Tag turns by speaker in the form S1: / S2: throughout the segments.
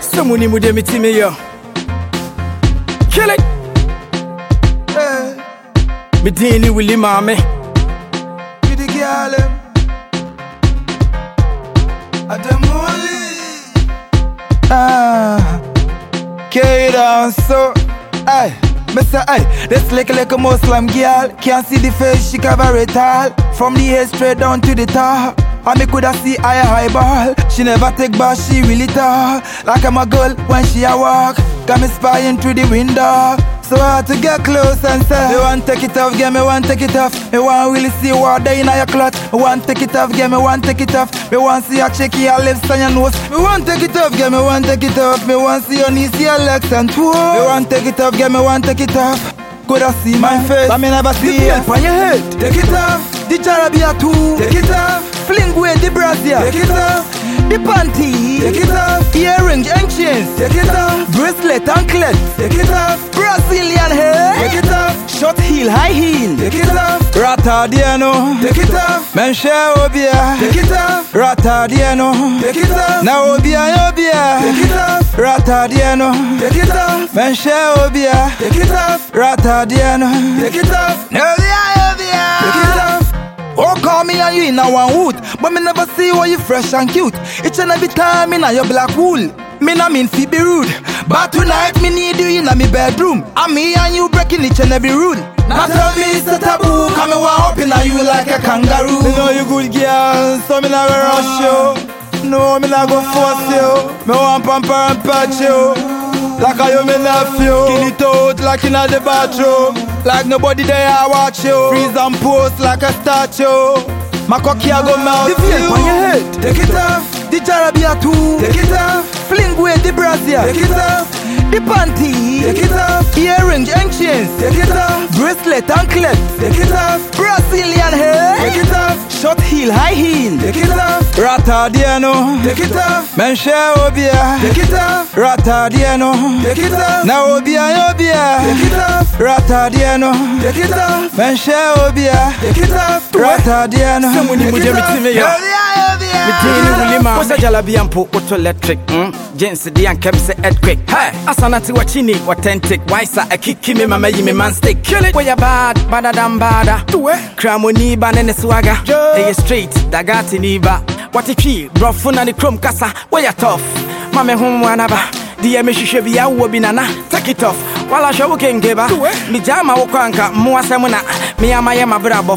S1: Someone with them, it's me, yo. Kill it. Eh. Me Dini Willy Maame.
S2: With the girl. At them only. Ah, carry down so. Aye, Mister Aye, this little like a Muslim girl. Can't see the face, she cover it all. From the head straight down to the top. And me coulda see high high ball. She never take back, she really tall. Like I'm a girl when she a walk. Got me spying through the window. So hard to get close and say Me want take it off, girl, me want take it off. Me want really see what there in your clot Me want take it off, girl, me want take it off. Me want see your check your lips and your nose. Me want take it off, girl, me want take it off. Me want see your knees, your legs and toes. Me want take it off, girl, me want take it off. Coulda see my face, but me never see it on your head. Take it off, the jarabia too. Take it off, fling away the brassiere Take it off, the panty Take it off, earrings and chains Take it off, bracelet anklet Take it off, Brazilian hair Take it off, short heel, high heel Take it off, Ratadiano Take it off, Menche Obia Take it off, Ratadiano Take it off, now Obia Obia Take it off, Ratadiano Take it off, Menche Obia Take it off, Ratadiano Take it off, in a one hood But me never see why you fresh and cute. Each and every time in a your black wool. Me not mean fi be rude. But tonight me need you in a me bedroom. And me and you breaking each and every rule. Now tell me it's a taboo. Come me want up in a you like a kangaroo. Me know you good girl So me not go rush you No, me not go force you. Me want pamper and patch you. Like I am me nephew. Kill it out like in the bathroom. Like nobody there I watch you. Freeze and post like a statue My cocky I go melt The veil on your head. Take it off. The jarabia too. Take it off. Fling away the Take it off. The panty. Take it off. And chains Take it off. Bracelet anklet. Take it off. Brazilian Short heel, high heel. Take it off Ratadiano Take it off Menche Obia Take it off Ratadiano Take it off Now Obia Obia Take it off Ratadiano Take it off Menche Obia Take it off Ratadiano
S1: Someone with them, it's me, yo. Me me dey ni medin wima wo sɛ gyalabia mpo woto electric hmm? gens de ankɛm sɛ earthquake asanate wakyini authentic. Wisa akiki me mama yi me manstik woyɛ bad badadambada kramoni ba ne ne sewaga Hey straight dagate ne ba wate twi brɔfo na ne krom kasa woyɛ tof ma me ho anaba deɛ mehwehwɛ bia wowɔ bi nana. Take it off walahwɛ wo kenkeba eh? megyaa ma wo kɔ anka mmoasɛm na fi yɛ mabrabɔ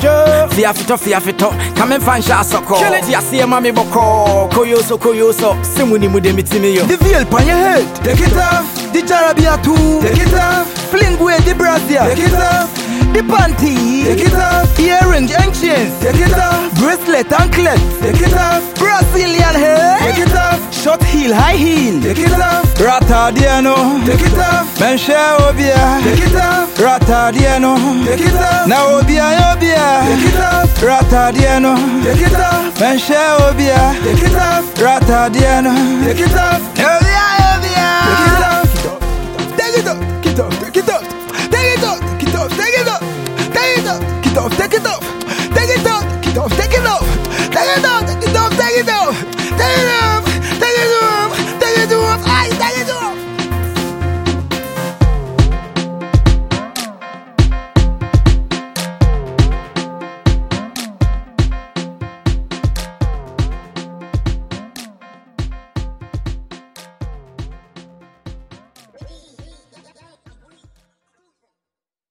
S1: fiafitɔ fiafitɔ ka memfa nhyɛ asɔkɔ tiaseɛ ma mebɔkɔɔ koyo so koyo so sɛ mu nimu de
S2: The yɔ devil panyɛ head off. Fling tu the flingue di it off the Take it off The panty Take it off Earrings and chains Take it off Bracelet anklet Take it off Brazilian hair Take it off Short heel, high heel Take it off Ratadiano Take it off Menche Obia Take it off Ratadiano Take it off Now Obia Obia Take it off Ratadiano Take it off Menche Obia Take it off Ratadiano Take it off Obia Obia Take it off Take it off Take it off Take it off Get up!